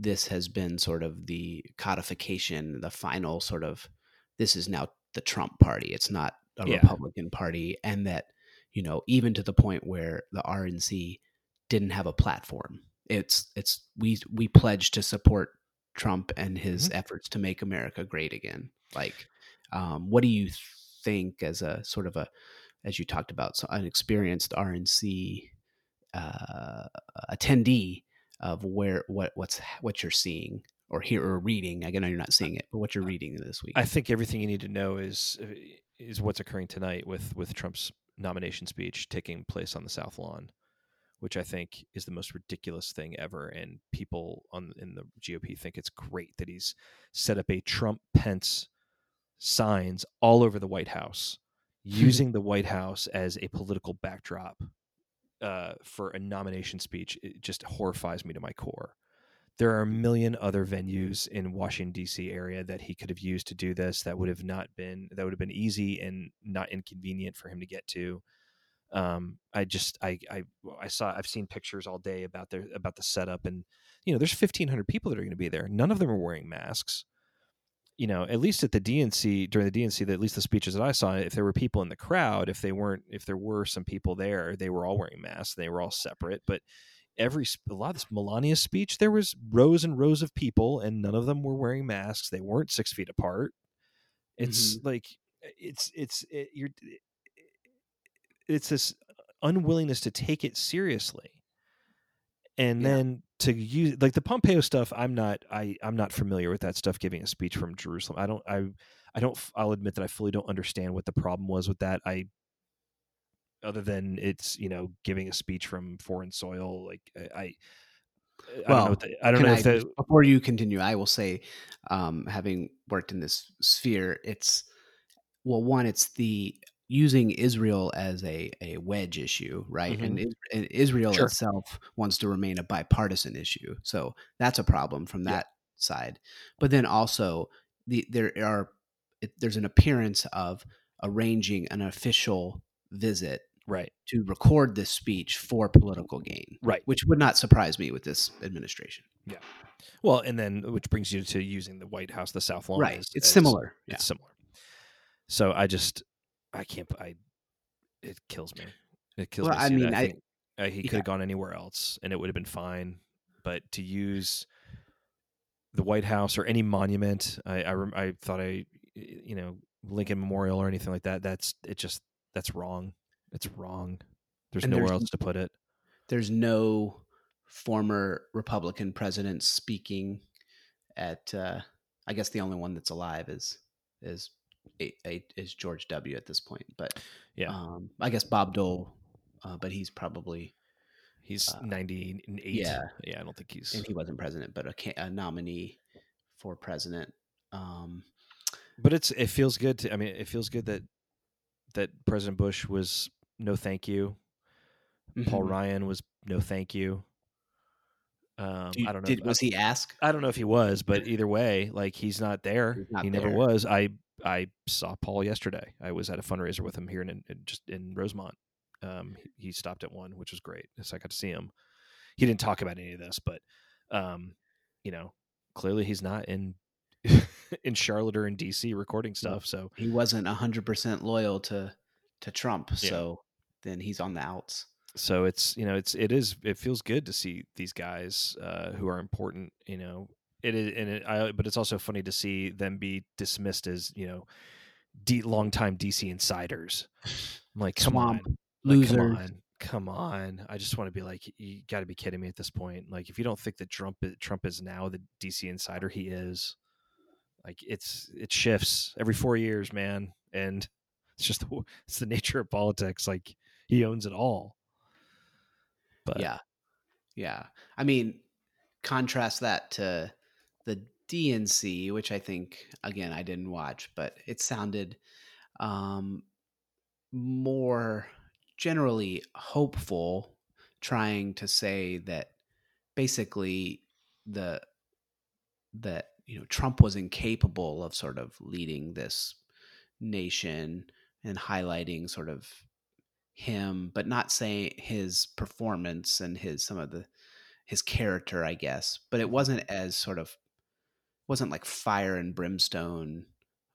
this has been sort of the codification, the final sort of. This is now the Trump party. It's not a Yeah. Republican party, and that you know, even to the point where the RNC didn't have a platform. It's it's we we pledge to support Trump and his Mm-hmm. efforts to make America great again. Like Um, what do you think as a sort of a, as you talked about, so an experienced RNC uh, attendee of where what what's what you're seeing or hear or reading? I know you're not seeing it, but what you're reading this week. I think everything you need to know is is what's occurring tonight with with Trump's nomination speech taking place on the South Lawn, which I think is the most ridiculous thing ever. And people on in the GOP think it's great that he's set up a Trump Pence signs all over the White House, using the White House as a political backdrop uh, for a nomination speech. It just horrifies me to my core. There are a million other venues in Washington D.C. area that he could have used to do this. That would have not been that would have been easy and not inconvenient for him to get to. Um, I just I, I I saw I've seen pictures all day about their about the setup and you know there's 1500 people that are going to be there. None of them are wearing masks you know, at least at the DNC during the DNC, at least the speeches that I saw, if there were people in the crowd, if they weren't, if there were some people there, they were all wearing masks. They were all separate. But every a lot of this Melania speech, there was rows and rows of people, and none of them were wearing masks. They weren't six feet apart. It's mm-hmm. like it's it's it, you're it's this unwillingness to take it seriously and yeah. then to use like the Pompeo stuff, I'm not I I'm not familiar with that stuff. Giving a speech from Jerusalem, I don't I I don't I'll admit that I fully don't understand what the problem was with that. I other than it's you know giving a speech from foreign soil, like I. I well, don't know, the, I don't know if that, before you continue, I will say, um, having worked in this sphere, it's well, one, it's the using Israel as a, a wedge issue, right? Mm-hmm. And, and, Israel sure. itself wants to remain a bipartisan issue. So that's a problem from that yeah. side. But then also the there are it, there's an appearance of arranging an official visit right to record this speech for political gain right which would not surprise me with this administration yeah well and then which brings you to using the white house the south lawn right as, it's as, similar it's yeah. similar so i just I can't. I it kills me. It kills well, me. I mean, I, think, uh, he could have gone anywhere else, and it would have been fine. But to use the White House or any monument, I I, I thought I you know Lincoln Memorial or anything like that. That's it. Just that's wrong. It's wrong. There's and nowhere there's, else to put it. There's no former Republican president speaking at. Uh, I guess the only one that's alive is is a, a, is George W. at this point. But yeah, um, I guess Bob Dole, uh, but he's probably he's uh, ninety eight. Yeah, yeah. I don't think he's and he wasn't president, but a, a nominee for president. Um, but it's it feels good to. I mean, it feels good that that President Bush was no thank you. Mm-hmm. Paul Ryan was no thank you. Um, I don't know. Did, was he asked? I don't know if he was, but either way, like he's not there. He's not he there. never was. I I saw Paul yesterday. I was at a fundraiser with him here in, in just in Rosemont. Um, he, he, stopped at one, which was great. So I got to see him. He didn't talk about any of this, but um, you know, clearly he's not in in Charlotte or in DC recording stuff. So he wasn't hundred percent loyal to to Trump. Yeah. So then he's on the outs. So it's you know it's it is it feels good to see these guys uh, who are important you know it is, and it, I, but it's also funny to see them be dismissed as you know, D, longtime DC insiders. I'm like, come Swamp, on, loser. Like, come on, come on. I just want to be like, you got to be kidding me at this point. Like, if you don't think that Trump Trump is now the DC insider he is, like it's it shifts every four years, man, and it's just the, it's the nature of politics. Like he owns it all. But yeah, yeah. I mean, contrast that to the DNC, which I think again I didn't watch, but it sounded um, more generally hopeful, trying to say that basically the that you know Trump was incapable of sort of leading this nation and highlighting sort of him, but not saying his performance and his some of the his character, I guess. But it wasn't as sort of wasn't like fire and brimstone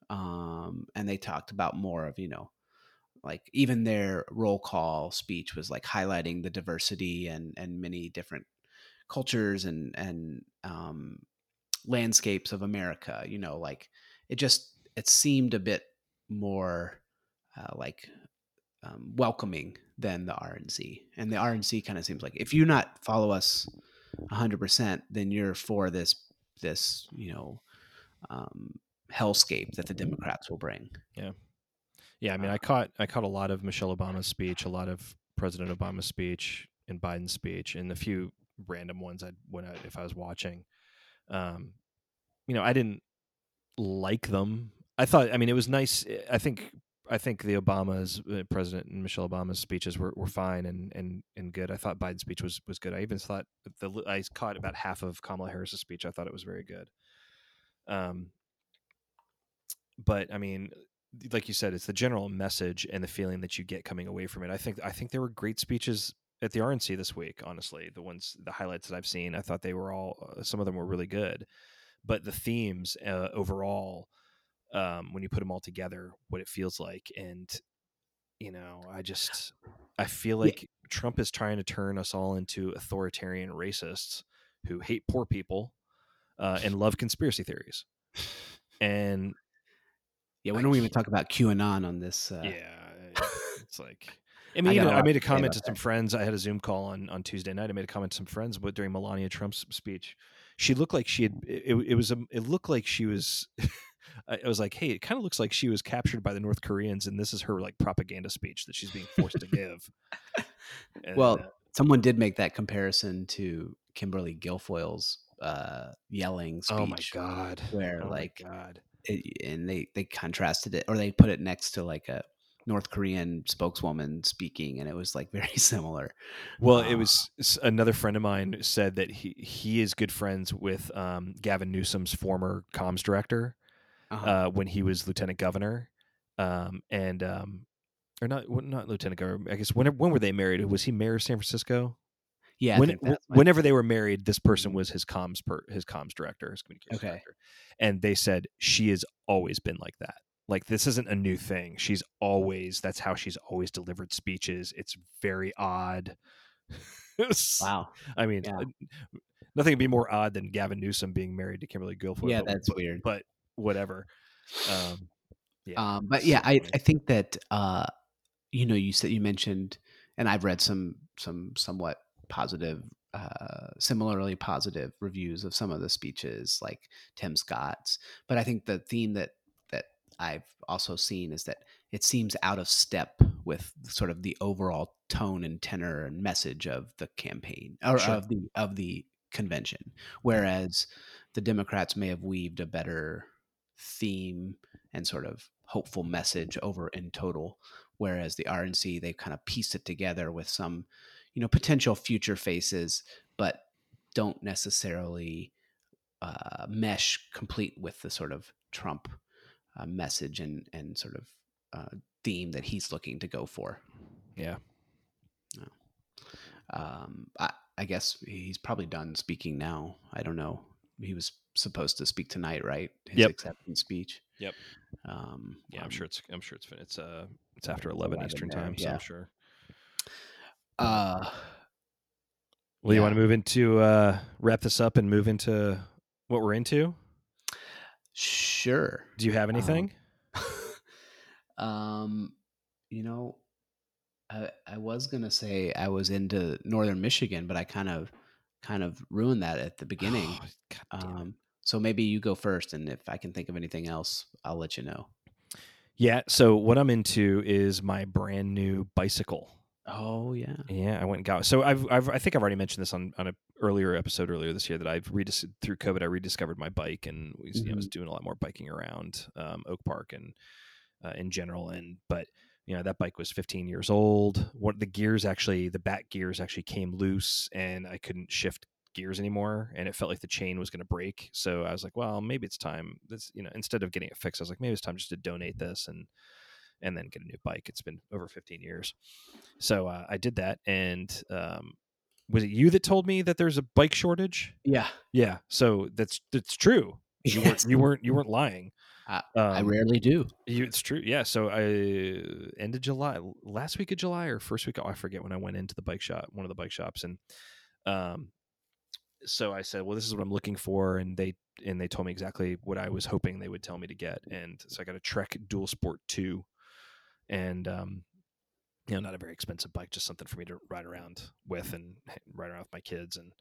um and they talked about more of you know like even their roll call speech was like highlighting the diversity and and many different cultures and and um landscapes of america you know like it just it seemed a bit more uh, like um, welcoming than the RNC. And the RNC kind of seems like if you not follow us 100%, then you're for this this you know um, hellscape that the Democrats will bring. Yeah, yeah. I mean, I caught I caught a lot of Michelle Obama's speech, a lot of President Obama's speech, and Biden's speech, and a few random ones I when I, if I was watching. Um, you know, I didn't like them. I thought, I mean, it was nice. I think I think the Obama's uh, President and Michelle Obama's speeches were, were fine and, and and good. I thought Biden's speech was was good. I even thought the I caught about half of Kamala Harris's speech. I thought it was very good. Um, but I mean, like you said, it's the general message and the feeling that you get coming away from it. I think I think there were great speeches at the RNC this week. Honestly, the ones the highlights that I've seen, I thought they were all uh, some of them were really good. But the themes uh, overall, um, when you put them all together, what it feels like, and you know, I just I feel Yeah. like Trump is trying to turn us all into authoritarian racists who hate poor people uh, and love conspiracy theories. And Yeah, I when do we even can't- talk about QAnon on this? Uh, yeah, it's like. I mean, I even, a I made a comment to some that. friends. I had a Zoom call on, on Tuesday night. I made a comment to some friends, but during Melania Trump's speech, she looked like she had. It, it was a. It looked like she was. I I was like, hey, it kind of looks like she was captured by the North Koreans, and this is her like propaganda speech that she's being forced to give. And, Well, uh, someone did make that comparison to Kimberly Guilfoyle's uh, yelling speech. oh my god, where, oh like, god, it, and they they contrasted it or they put it next to like a North Korean spokeswoman speaking, and it was like very similar. Well, it was another friend of mine said that he he is good friends with um, Gavin Newsom's former comms director Uh-huh. uh, when he was lieutenant governor, um, and um, or not not lieutenant governor. I guess when when were they married? Was he mayor of San Francisco? yeah, when, think wh- that's whenever they were married, this person was his comms per, his comms director, his communications Okay. director, and they said she has always been like that. Like this isn't a new thing. She's always that's how she's always delivered speeches. It's very odd. Wow. I mean, Yeah. nothing would be more odd than Gavin Newsom being married to Kimberly Guilfoyle. Yeah, but- that's but, weird. But whatever. Um, yeah. Um, but yeah, I. I think that uh, you know you said you mentioned, and I've read some some somewhat positive, uh, similarly positive reviews of some of the speeches, like Tim Scott's. But I think the theme that that I've also seen is that it seems out of step with sort of the overall tone and tenor and message of the campaign or Sure. of the of the convention, whereas the Democrats may have weaved a better theme and sort of hopeful message over in total whereas the rnc they've kind of pieced it together with some you know potential future faces but don't necessarily uh, mesh complete with the sort of trump uh, message and and sort of uh, theme that he's looking to go for. Yeah. um, I, I guess he's probably done speaking now. I don't know. He was supposed to speak tonight right his Yep. acceptance speech Yep. um, Yeah, I'm um, sure it's I'm sure it's it's uh it's after 11, 11 Eastern there, time, so yeah. I'm sure. uh Well, you want to move into uh wrap this up and move into what we're into? Sure. Do you have anything? um, you know, I I was gonna say I was into Northern Michigan, but I kind of kind of ruined that at the beginning. Oh, um, so maybe you go first, and if I can think of anything else, I'll let you know. yeah, so what I'm into is my brand new bicycle. Oh yeah. Yeah, I went and got. So I've, I've I think I've already mentioned this on on a earlier episode earlier this year that I've redis- through COVID I rediscovered my bike and was, you know, was doing a lot more biking around um, Oak Park and uh, in general. And but you know that bike was 15 years old. What the gears actually the back gears actually came loose and I couldn't shift gears anymore and it felt like the chain was going to break. So I was like, well, maybe it's time. This you know instead of getting it fixed, I was like, maybe it's time just to donate this and and then get a new bike. It's been over 15 years. So uh, I did that. And um, was it you that told me that there's a bike shortage? Yeah. Yeah. So that's that's true. You weren't you weren't you weren't lying. I- Um, I rarely do. you, it's true. Yeah. So I end of July, last week of July or first week. Oh, I forget when I went into the bike shop, one of the bike shops, and um, so I said, well, this is what I'm looking for, and they and they told me exactly what I was hoping they would tell me to get, and so I got a Trek Dual Sport Two, and um, you know, not a very expensive bike, just something for me to ride around with and ride around with my kids and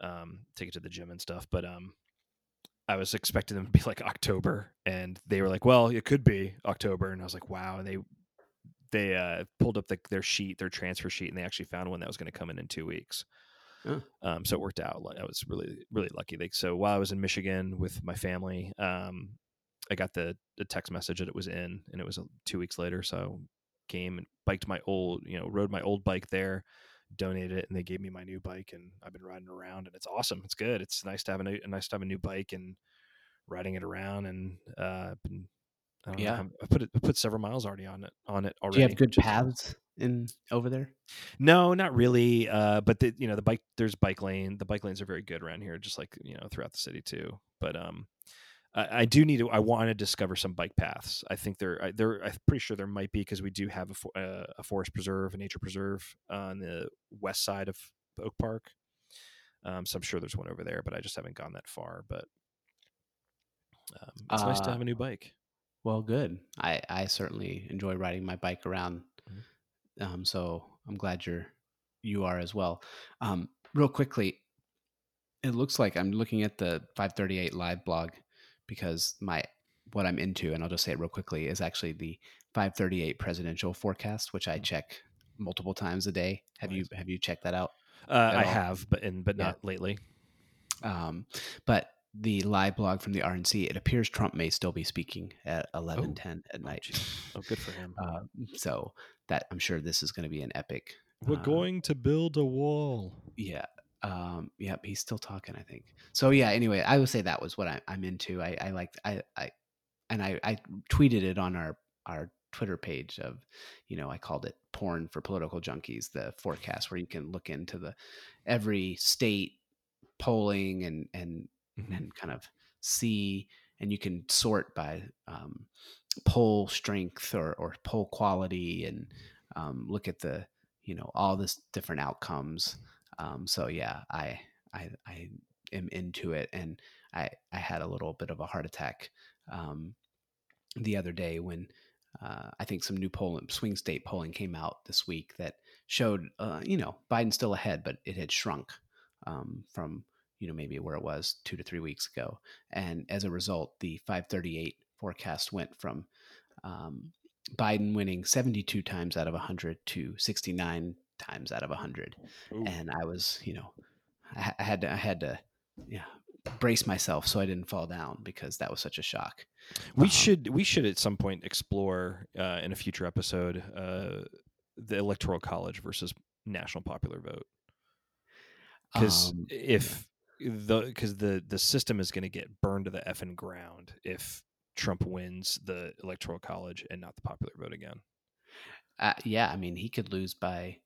um, take it to the gym and stuff. But um, I was expecting them to be like October, and they were like, "Well, it could be October," and I was like, "Wow!" And they they uh, pulled up the, their sheet, their transfer sheet, and they actually found one that was going to come in in two weeks. Um, so it worked out. I was really really lucky. Like so, while I was in Michigan with my family, um, I got the the text message that it was in, and it was uh, two weeks later. So I came and biked my old, you know, rode my old bike there, donated it, and they gave me my new bike, and I've been riding around, and it's awesome. It's good. It's nice to have a, new, nice to have a new bike and riding it around, and uh, been, I Yeah. know, I put it, I put several miles already on it on it already. Do you have good paths in over there? No, not really. Uh, but the you know the bike there's bike lane. The bike lanes are very good around here, just like you know throughout the city too. But um, I, I do need to. I want to discover some bike paths. I think there, I, there. I'm pretty sure there might be because we do have a, fo- uh, a forest preserve, a nature preserve on the west side of Oak Park. Um, so I'm sure there's one over there, but I just haven't gone that far. But um, it's nice to Uh, have a new bike. Well, good. I I certainly enjoy riding my bike around. Um, so I'm glad you're you are as well. Um, real quickly, it looks like I'm looking at the 538 live blog because my what I'm into, and I'll just say it real quickly, is actually the 538 presidential forecast, which I Mm. check multiple times a day. Have you have you checked that out? Uh, I all. have, but and but Yeah. not lately. Um, but the live blog from the RNC, it appears Trump may still be speaking at 11:10 at Oh, night. geez. Oh, good for him. Uh, so that I'm sure this is going to be an epic. We're uh, going to build a wall. Yeah. Um, yep. He's still talking, I think. So yeah. Anyway, I would say that was what I, I'm into. I, I like I I and I I tweeted it on our our Twitter page of, you know, I called it porn for political junkies, the forecast where you can look into the every state polling and and Mhm. and kind of see and you can sort by um, poll strength or, or poll quality and um, look at the you know all this different outcomes um, so yeah I, I i am into it and i i had a little bit of a heart attack um, the other day when uh, I think some new polling, swing state polling came out this week that showed, uh, you know, Biden's still ahead, but it had shrunk um, from, you know, maybe where it was two to three weeks ago. And as a result, the 538 forecast went from um, Biden winning 72 times out of 100 to 69 times out of 100. Ooh. And I was, you know, I, I had to, I had to, yeah, brace myself so I didn't fall down because that was such a shock. We Um, should we should at some point explore uh, in a future episode uh, the electoral college versus national popular vote because Um, if the because the the system is going to get burned to the effing ground if Trump wins the electoral college and not the popular vote again. Uh, yeah, I mean, he could lose by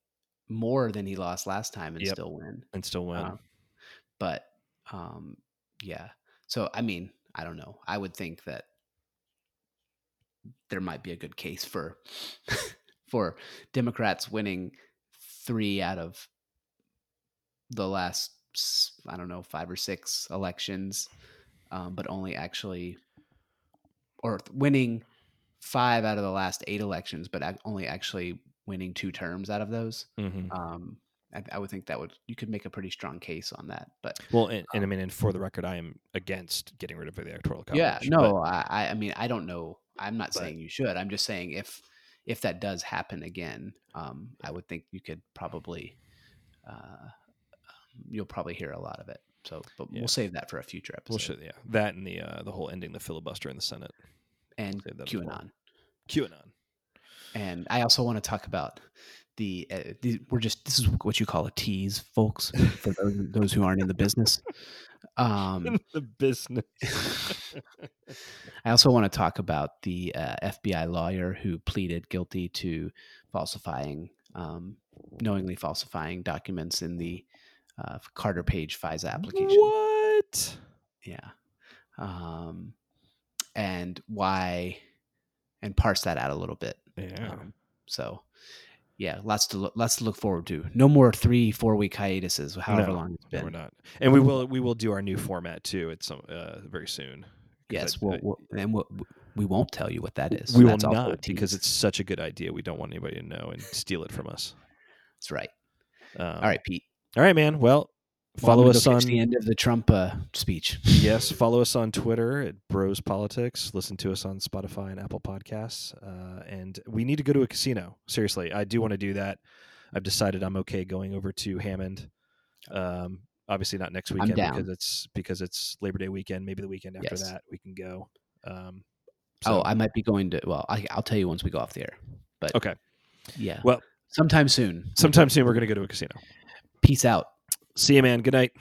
more than he lost last time and Yep. still win. And still win. Um, But um, yeah, so I mean, I don't know. I would think that there might be a good case for for Democrats winning three out of the last I don't know five or six elections, um, but only actually or winning five out of the last eight elections, but only actually winning two terms out of those. Mhm. Um, I, I would think that would you could make a pretty strong case on that. But Well, and, and I mean, and for the record, I am against getting rid of the electoral college. yeah, no, I, I- I mean, I don't know. I'm not but- saying you should. I'm just saying if if that does happen again, um, I would think you could probably uh, you'll probably hear a lot of it. So, but Yeah. we'll save that for a future episode. well, shit, yeah, that and the uh, the whole ending the filibuster in the Senate, and as well. QAnon. QAnon. And I also want to talk about the, uh, the we're just this is what you call a tease, folks, for those, those who aren't in the business. Um, the business. I also want to talk about the uh, FBI lawyer who pleaded guilty to falsifying, um, knowingly falsifying documents in the uh, Carter Page FISA application. What? Yeah. Um, and why, and parse that out a little bit. Yeah. Um, so yeah, lots to look, lots to look forward to. No more three, four week hiatuses, however No, long it's been. we're not, and we will we will do our new format too. At some uh, very soon. Yes, I- we'll, I- we'll, and we'll, we won't tell you what that is. we will That's not because it's such a good idea. We don't want anybody to know and steal it from us. that's right. Um, All right, Pete. All right, man. Well, Well, follow gonna us on the end of the Trump uh, speech. yes, follow us on Twitter at Bros Politics. Listen to us on Spotify and Apple Podcasts. Uh, and we need to go to a casino. Seriously, I do want to do that. I've decided I'm okay going over to Hammond. Um, obviously not next weekend because it's because it's Labor Day weekend. Maybe the weekend after Yes. that we can go. Um, Oh, so- I might be going to. Well, I, I'll tell you once we go off the air. But okay. yeah, Well- sometime soon. Sometime soon we're going to go to a casino. Peace out. See you, man. Good night.